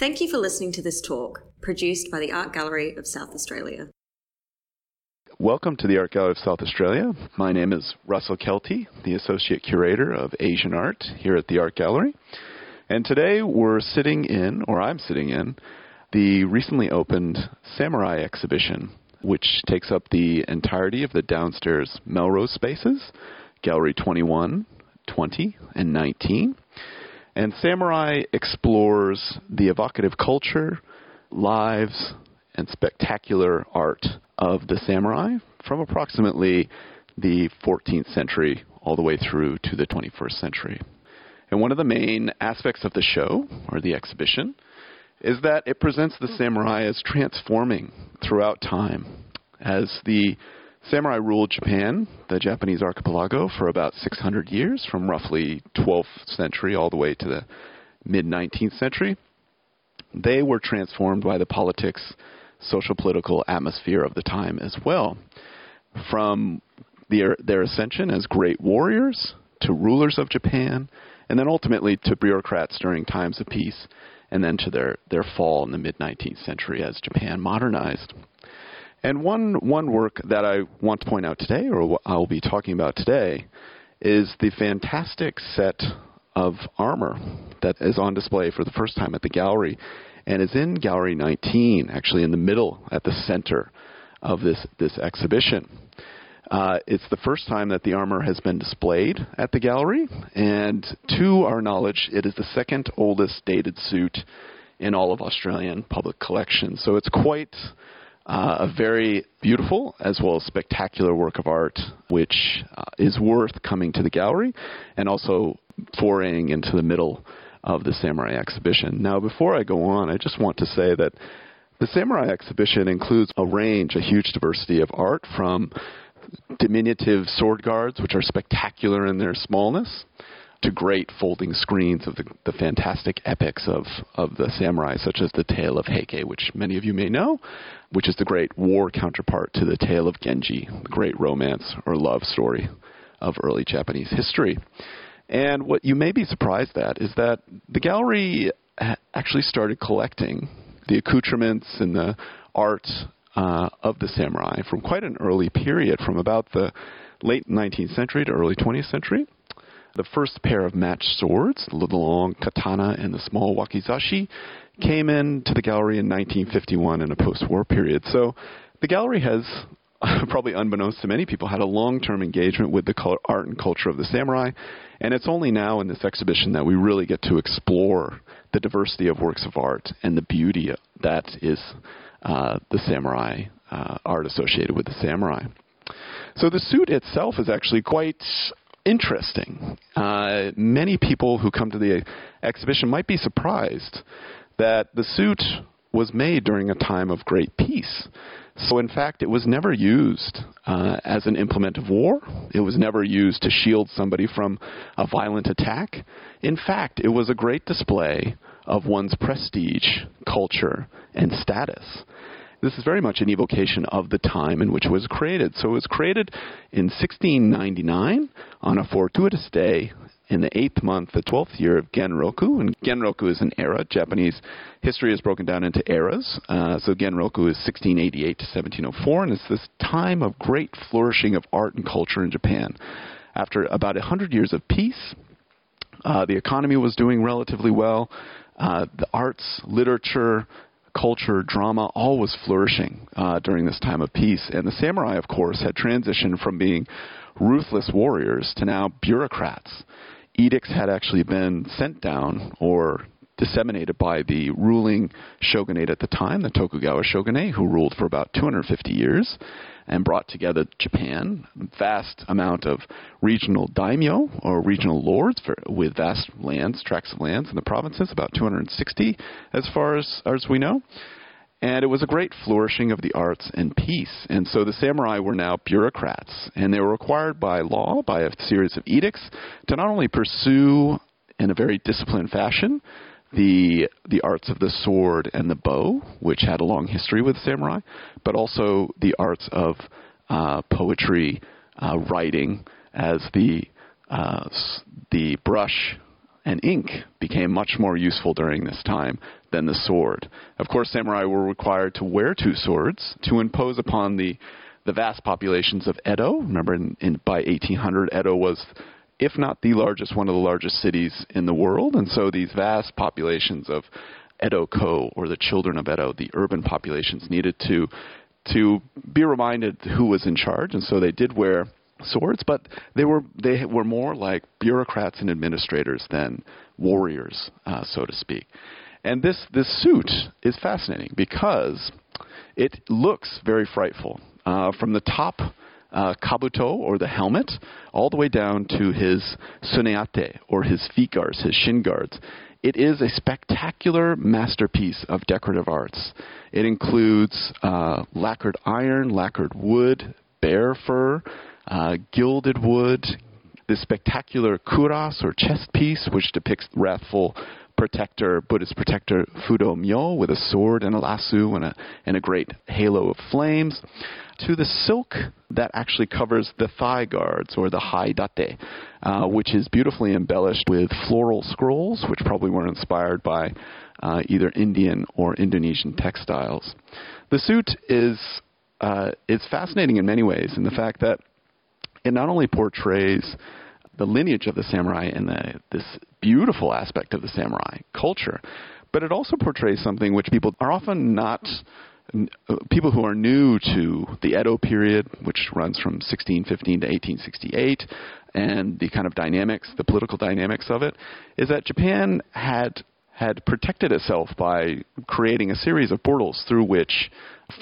Thank you for listening to this talk, produced by the Art Gallery of South Australia. Welcome to the Art Gallery of South Australia. My name is Russell Kelty, the Associate Curator of Asian Art here at the Art Gallery. And today we're sitting in, or I'm sitting in, the recently opened Samurai exhibition, which takes up the entirety of the downstairs Melrose spaces, Gallery 21, 20, and 19. And Samurai explores the evocative culture, lives, and spectacular art of the samurai from approximately the 14th century all the way through to the 21st century. And one of the main aspects of the show, or the exhibition, is that it presents the samurai as transforming throughout time. As the samurai ruled Japan, the Japanese archipelago, for about 600 years, from roughly 12th century all the way to the mid 19th century, they were transformed by the politics social political atmosphere of the time as well. From their, er, their ascension as great warriors to rulers of Japan, and then ultimately to bureaucrats during times of peace, and then to their, their fall in the mid 19th century as Japan modernized. And one, one work that I want to point out today, or what I'll be talking about today, is the fantastic set of armor that is on display for the first time at the gallery and is in Gallery 19, actually in the middle, at the center of this, this exhibition. Uh, it's the first time that the armor has been displayed at the gallery, and to our knowledge, it is the second oldest dated suit in all of Australian public collections. So it's quite uh, a very beautiful as well as spectacular work of art, which uh, is worth coming to the gallery and also foraying into the middle of the Samurai exhibition. Now, before I go on, I just want to say that the Samurai exhibition includes a range, a huge diversity of art from diminutive sword guards, which are spectacular in their smallness, to great folding screens of the, the, fantastic epics of, of the samurai, such as the Tale of Heike, which many of you may know, which is the great war counterpart to the Tale of Genji, the great romance or love story of early Japanese history. And what you may be surprised at is that the gallery actually started collecting the accoutrements and the art uh, of the samurai from quite an early period, from about the late 19th century to early 20th century. The first pair of matched swords, the long katana and the small wakizashi, came into the gallery in 1951 in a post war period. So the gallery has probably unbeknownst to many people, had a long term engagement with the art and culture of the samurai. And it's only now in this exhibition that we really get to explore the diversity of works of art and the beauty that is uh, the samurai uh, art associated with the samurai. So the suit itself is actually quite interesting. Uh, many people who come to the exhibition might be surprised that the suit was made during a time of great peace. So, in fact, it was never used uh, as an implement of war. It was never used to shield somebody from a violent attack. In fact, it was a great display of one's prestige, culture, and status. This is very much an evocation of the time in which it was created. So it was created in 1699 on a fortuitous day in the eighth month, the twelfth year of Genroku. And Genroku is an era. Japanese history is broken down into eras. Uh, so Genroku is 1688 to 1704, and it's this time of great flourishing of art and culture in Japan. After about 100 years of peace, uh, the economy was doing relatively well. Uh, the arts, literature, culture, drama, all was flourishing uh, during this time of peace. And the samurai, of course, had transitioned from being ruthless warriors to now bureaucrats edicts had actually been sent down or disseminated by the ruling shogunate at the time, the Tokugawa shogunate, who ruled for about 250 years and brought together Japan, vast amount of regional daimyo or regional lords for, with vast lands, tracts of lands in the provinces, about 260 as far as, as we know. And it was a great flourishing of the arts and peace. And so the samurai were now bureaucrats, and they were required by law, by a series of edicts, to not only pursue in a very disciplined fashion the the arts of the sword and the bow, which had a long history with samurai, but also the arts of uh, poetry, uh, writing, as the uh, the brush and ink became much more useful during this time than the sword. Of course, samurai were required to wear two swords to impose upon the the vast populations of Edo. Remember, in, in, by 1800, Edo was, if not the largest, one of the largest cities in the world, and so these vast populations of Edo-ko or the children of Edo, the urban populations, needed to to be reminded who was in charge, and so they did wear swords, but they were they were more like bureaucrats and administrators than warriors, uh, so to speak. And this this suit is fascinating because it looks very frightful. Uh, from the top uh, kabuto or the helmet all the way down to his suneate or his feet guards, his shin guards. It is a spectacular masterpiece of decorative arts. It includes uh, lacquered iron, lacquered wood, bear fur, uh, gilded wood, the spectacular cuirass or chest piece, which depicts wrathful protector, Buddhist protector Fudo Myo with a sword and a lasso and a, and a great halo of flames, to the silk that actually covers the thigh guards or the haidate, uh, which is beautifully embellished with floral scrolls, which probably were inspired by uh, either Indian or Indonesian textiles. The suit is uh, is fascinating in many ways in the fact that it not only portrays the lineage of the samurai and the, this beautiful aspect of the samurai culture, but it also portrays something which people are often not. Uh, people who are new to the Edo period, which runs from 1615 to 1868, and the kind of dynamics, the political dynamics of it, is that Japan had had protected itself by creating a series of portals through which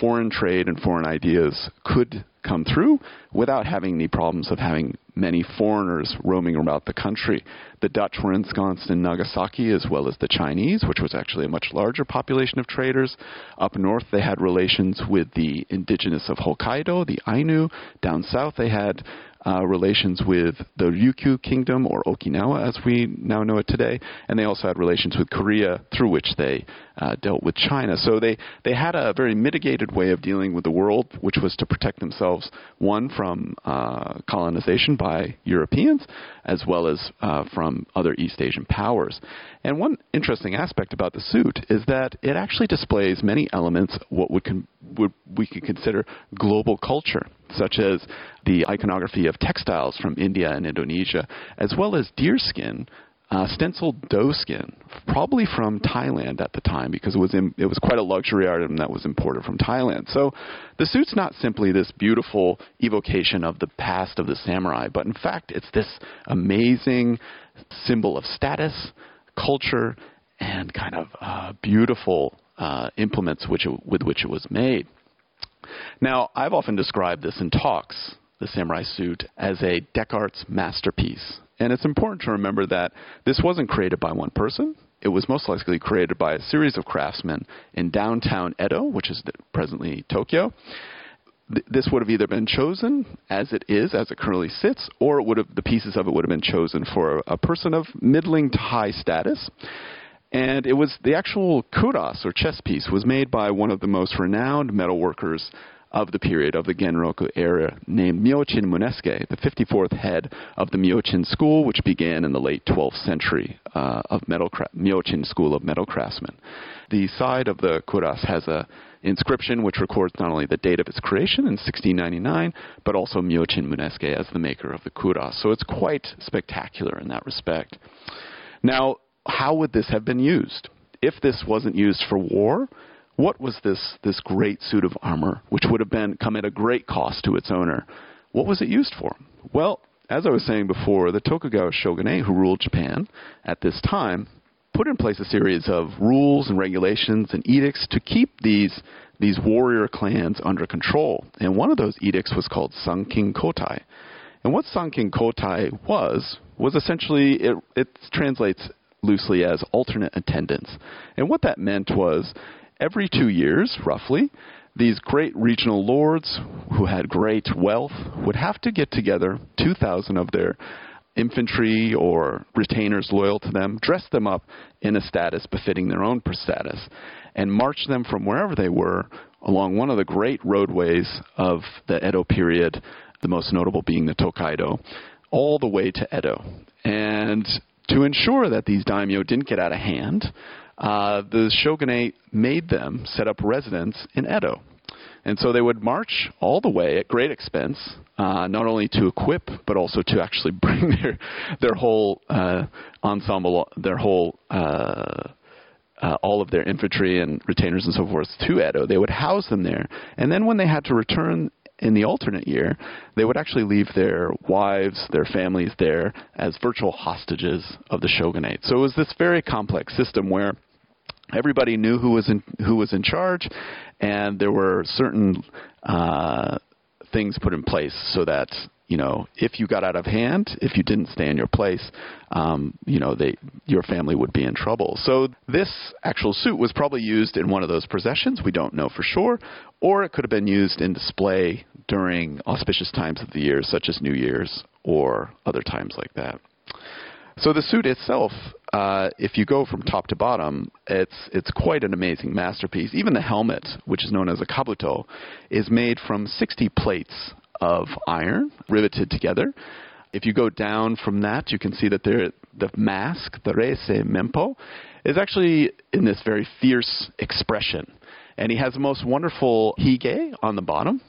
foreign trade and foreign ideas could come through without having the problems of having many foreigners roaming about the country. The Dutch were ensconced in Nagasaki as well as the Chinese, which was actually a much larger population of traders. Up north, they had relations with the indigenous of Hokkaido, the Ainu. Down south, they had uh, relations with the Ryukyu kingdom or Okinawa as we now know it today, and they also had relations with Korea through which they uh, dealt with China. So they, they had a very mitigated way of dealing with the world, which was to protect themselves, one, from uh, colonization by Europeans, as well as uh, from other East Asian powers. And one interesting aspect about the suit is that it actually displays many elements what we could consider global culture, such as the iconography of textiles from India and Indonesia, as well as deerskin uh, stenciled doe skin, probably from Thailand at the time, because it was in, it was quite a luxury item that was imported from Thailand. So the suit's not simply this beautiful evocation of the past of the samurai, but in fact it's this amazing symbol of status, culture, and kind of uh, beautiful uh, implements which it, with which it was made. Now, I've often described this in talks, the samurai suit, as a arts masterpiece. And it's important to remember that this wasn't created by one person. It was most likely created by a series of craftsmen in downtown Edo, which is presently Tokyo. this would have either been chosen as it is, as it currently sits, or would have, the pieces of it would have been chosen for a, a person of middling to high status. And it was the actual cuirass or chess piece was made by one of the most renowned metalworkers of the period of the Genroku era named Myochin Munesuke, the 54th head of the Myochin school, which began in the late 12th century uh, of metal cra- school of metal craftsmen. The side of the cuirass has a inscription which records not only the date of its creation in 1699, but also Myochin Munesuke as the maker of the cuirass. So it's quite spectacular in that respect. Now, how would this have been used? If this wasn't used for war, what was this, this great suit of armor, which would have been come at a great cost to its owner? What was it used for? Well, as I was saying before, the Tokugawa shogunate, who ruled Japan at this time, put in place a series of rules and regulations and edicts to keep these these warrior clans under control. And one of those edicts was called Sankin Kotai. And what Sankin Kotai was was essentially it, it translates loosely as alternate attendance. And what that meant was every two years, roughly, these great regional lords who had great wealth would have to get together 2,000 of their infantry or retainers loyal to them, dress them up in a status befitting their own status, and march them from wherever they were along one of the great roadways of the Edo period, the most notable being the Tokaido, all the way to Edo. And to ensure that these daimyo didn't get out of hand, uh, the shogunate made them set up residence in Edo. And so they would march all the way at great expense, uh, not only to equip, but also to actually bring their, their whole uh, ensemble, their whole uh, uh, all of their infantry and retainers and so forth to Edo. They would house them there, and then when they had to return in the alternate year, they would actually leave their wives, their families there as virtual hostages of the shogunate. So it was this very complex system where everybody knew who was in who was in charge, and there were certain uh, things put in place so that you know, if you got out of hand, if you didn't stay in your place, um, you know, they, your family would be in trouble. So this actual suit was probably used in one of those processions. We don't know for sure, or it could have been used in display during auspicious times of the year, such as New Year's or other times like that. So the suit itself, uh, if you go from top to bottom, it's it's quite an amazing masterpiece. Even the helmet, which is known as a kabuto, is made from 60 plates of iron riveted together. If you go down from that, you can see that there, the mask, the reise mempo, is actually in this very fierce expression. And he has the most wonderful hige on the bottom,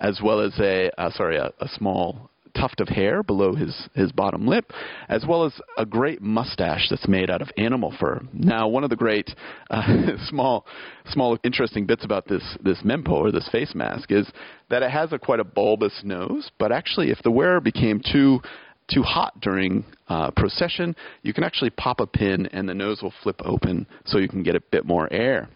as well as a, uh, sorry, a, a small tuft of hair below his, his bottom lip, as well as a great mustache that's made out of animal fur. Now, one of the great uh, small, small interesting bits about this, this mempo, or this face mask, is that it has a quite a bulbous nose, but actually if the wearer became too too hot during uh, procession, you can actually pop a pin and the nose will flip open so you can get a bit more air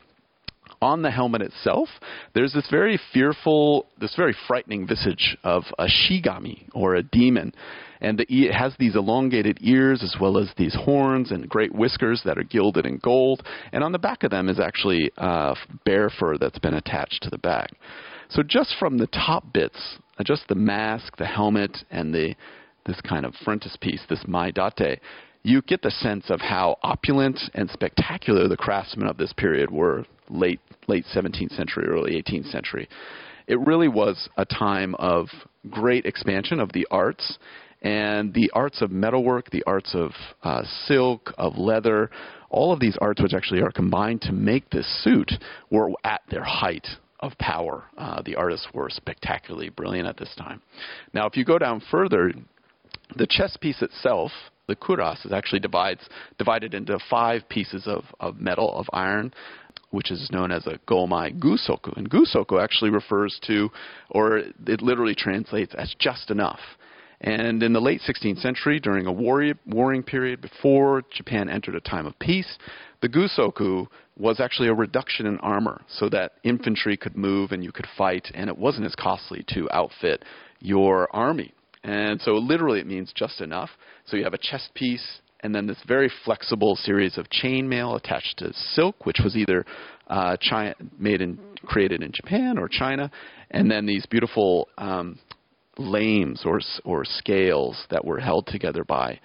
on the helmet itself, there's this very fearful, this very frightening visage of a shikami or a demon. And it has these elongated ears as well as these horns and great whiskers that are gilded in gold. And on the back of them is actually uh, bear fur that's been attached to the back. So just from the top bits, just the mask, the helmet, and the this kind of frontispiece, this maedate, you get the sense of how opulent and spectacular the craftsmen of this period were late late 17th century, early 18th century. It really was a time of great expansion of the arts and the arts of metalwork, the arts of uh, silk, of leather, all of these arts, which actually are combined to make this suit, were at their height of power. Uh, the artists were spectacularly brilliant at this time. Now, if you go down further, the chest piece itself the cuirass is actually divides divided into five pieces of, of metal of iron which is known as a gomai gusoku. And gusoku actually refers to, or it literally translates as just enough. And in the late 16th century, during a war- warring period before Japan entered a time of peace, the gusoku was actually a reduction in armor so that infantry could move and you could fight, and it wasn't as costly to outfit your army. And so literally it means just enough. So you have a chest piece and then this very flexible series of chainmail attached to silk, which was either uh, China, made and created in Japan or China, and then these beautiful um, lames or or scales that were held together by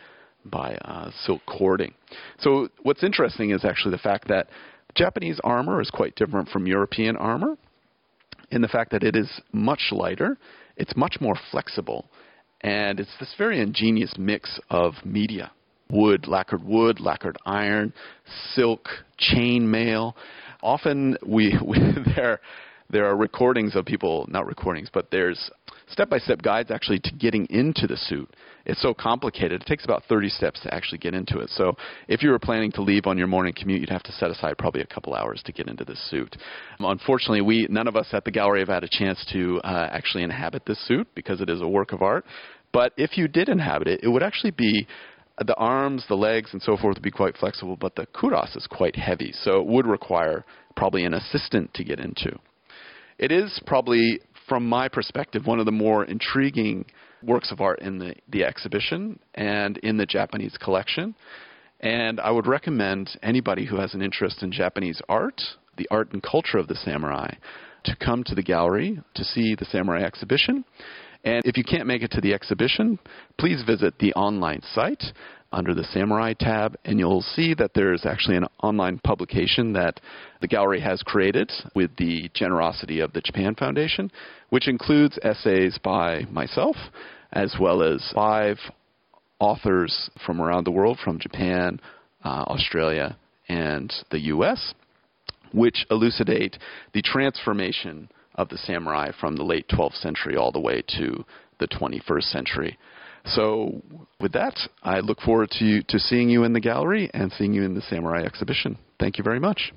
by uh, silk cording. So what's interesting is actually the fact that Japanese armor is quite different from European armor in the fact that it is much lighter, it's much more flexible, and it's this very ingenious mix of media wood, lacquered wood, lacquered iron, silk, chain mail. Often we, we there there are recordings of people, not recordings, but there's step-by-step guides actually to getting into the suit. It's so complicated. It takes about 30 steps to actually get into it. So if you were planning to leave on your morning commute, you'd have to set aside probably a couple hours to get into this suit. Unfortunately, we none of us at the gallery have had a chance to uh, actually inhabit this suit because it is a work of art. But if you did inhabit it, it would actually be the arms, the legs, and so forth would be quite flexible, but the cuirass is quite heavy, so it would require probably an assistant to get into. It is probably, from my perspective, one of the more intriguing works of art in the, the exhibition and in the Japanese collection. And I would recommend anybody who has an interest in Japanese art, the art and culture of the samurai, to come to the gallery to see the samurai exhibition and if you can't make it to the exhibition, please visit the online site under the Samurai tab, and you'll see that there's actually an online publication that the gallery has created with the generosity of the Japan Foundation, which includes essays by myself, as well as five authors from around the world, from Japan, uh, Australia, and the U.S., which elucidate the transformation of the samurai from the late 12th century all the way to the 21st century. So, with that, I look forward to, to seeing you in the gallery and seeing you in the Samurai exhibition. Thank you very much.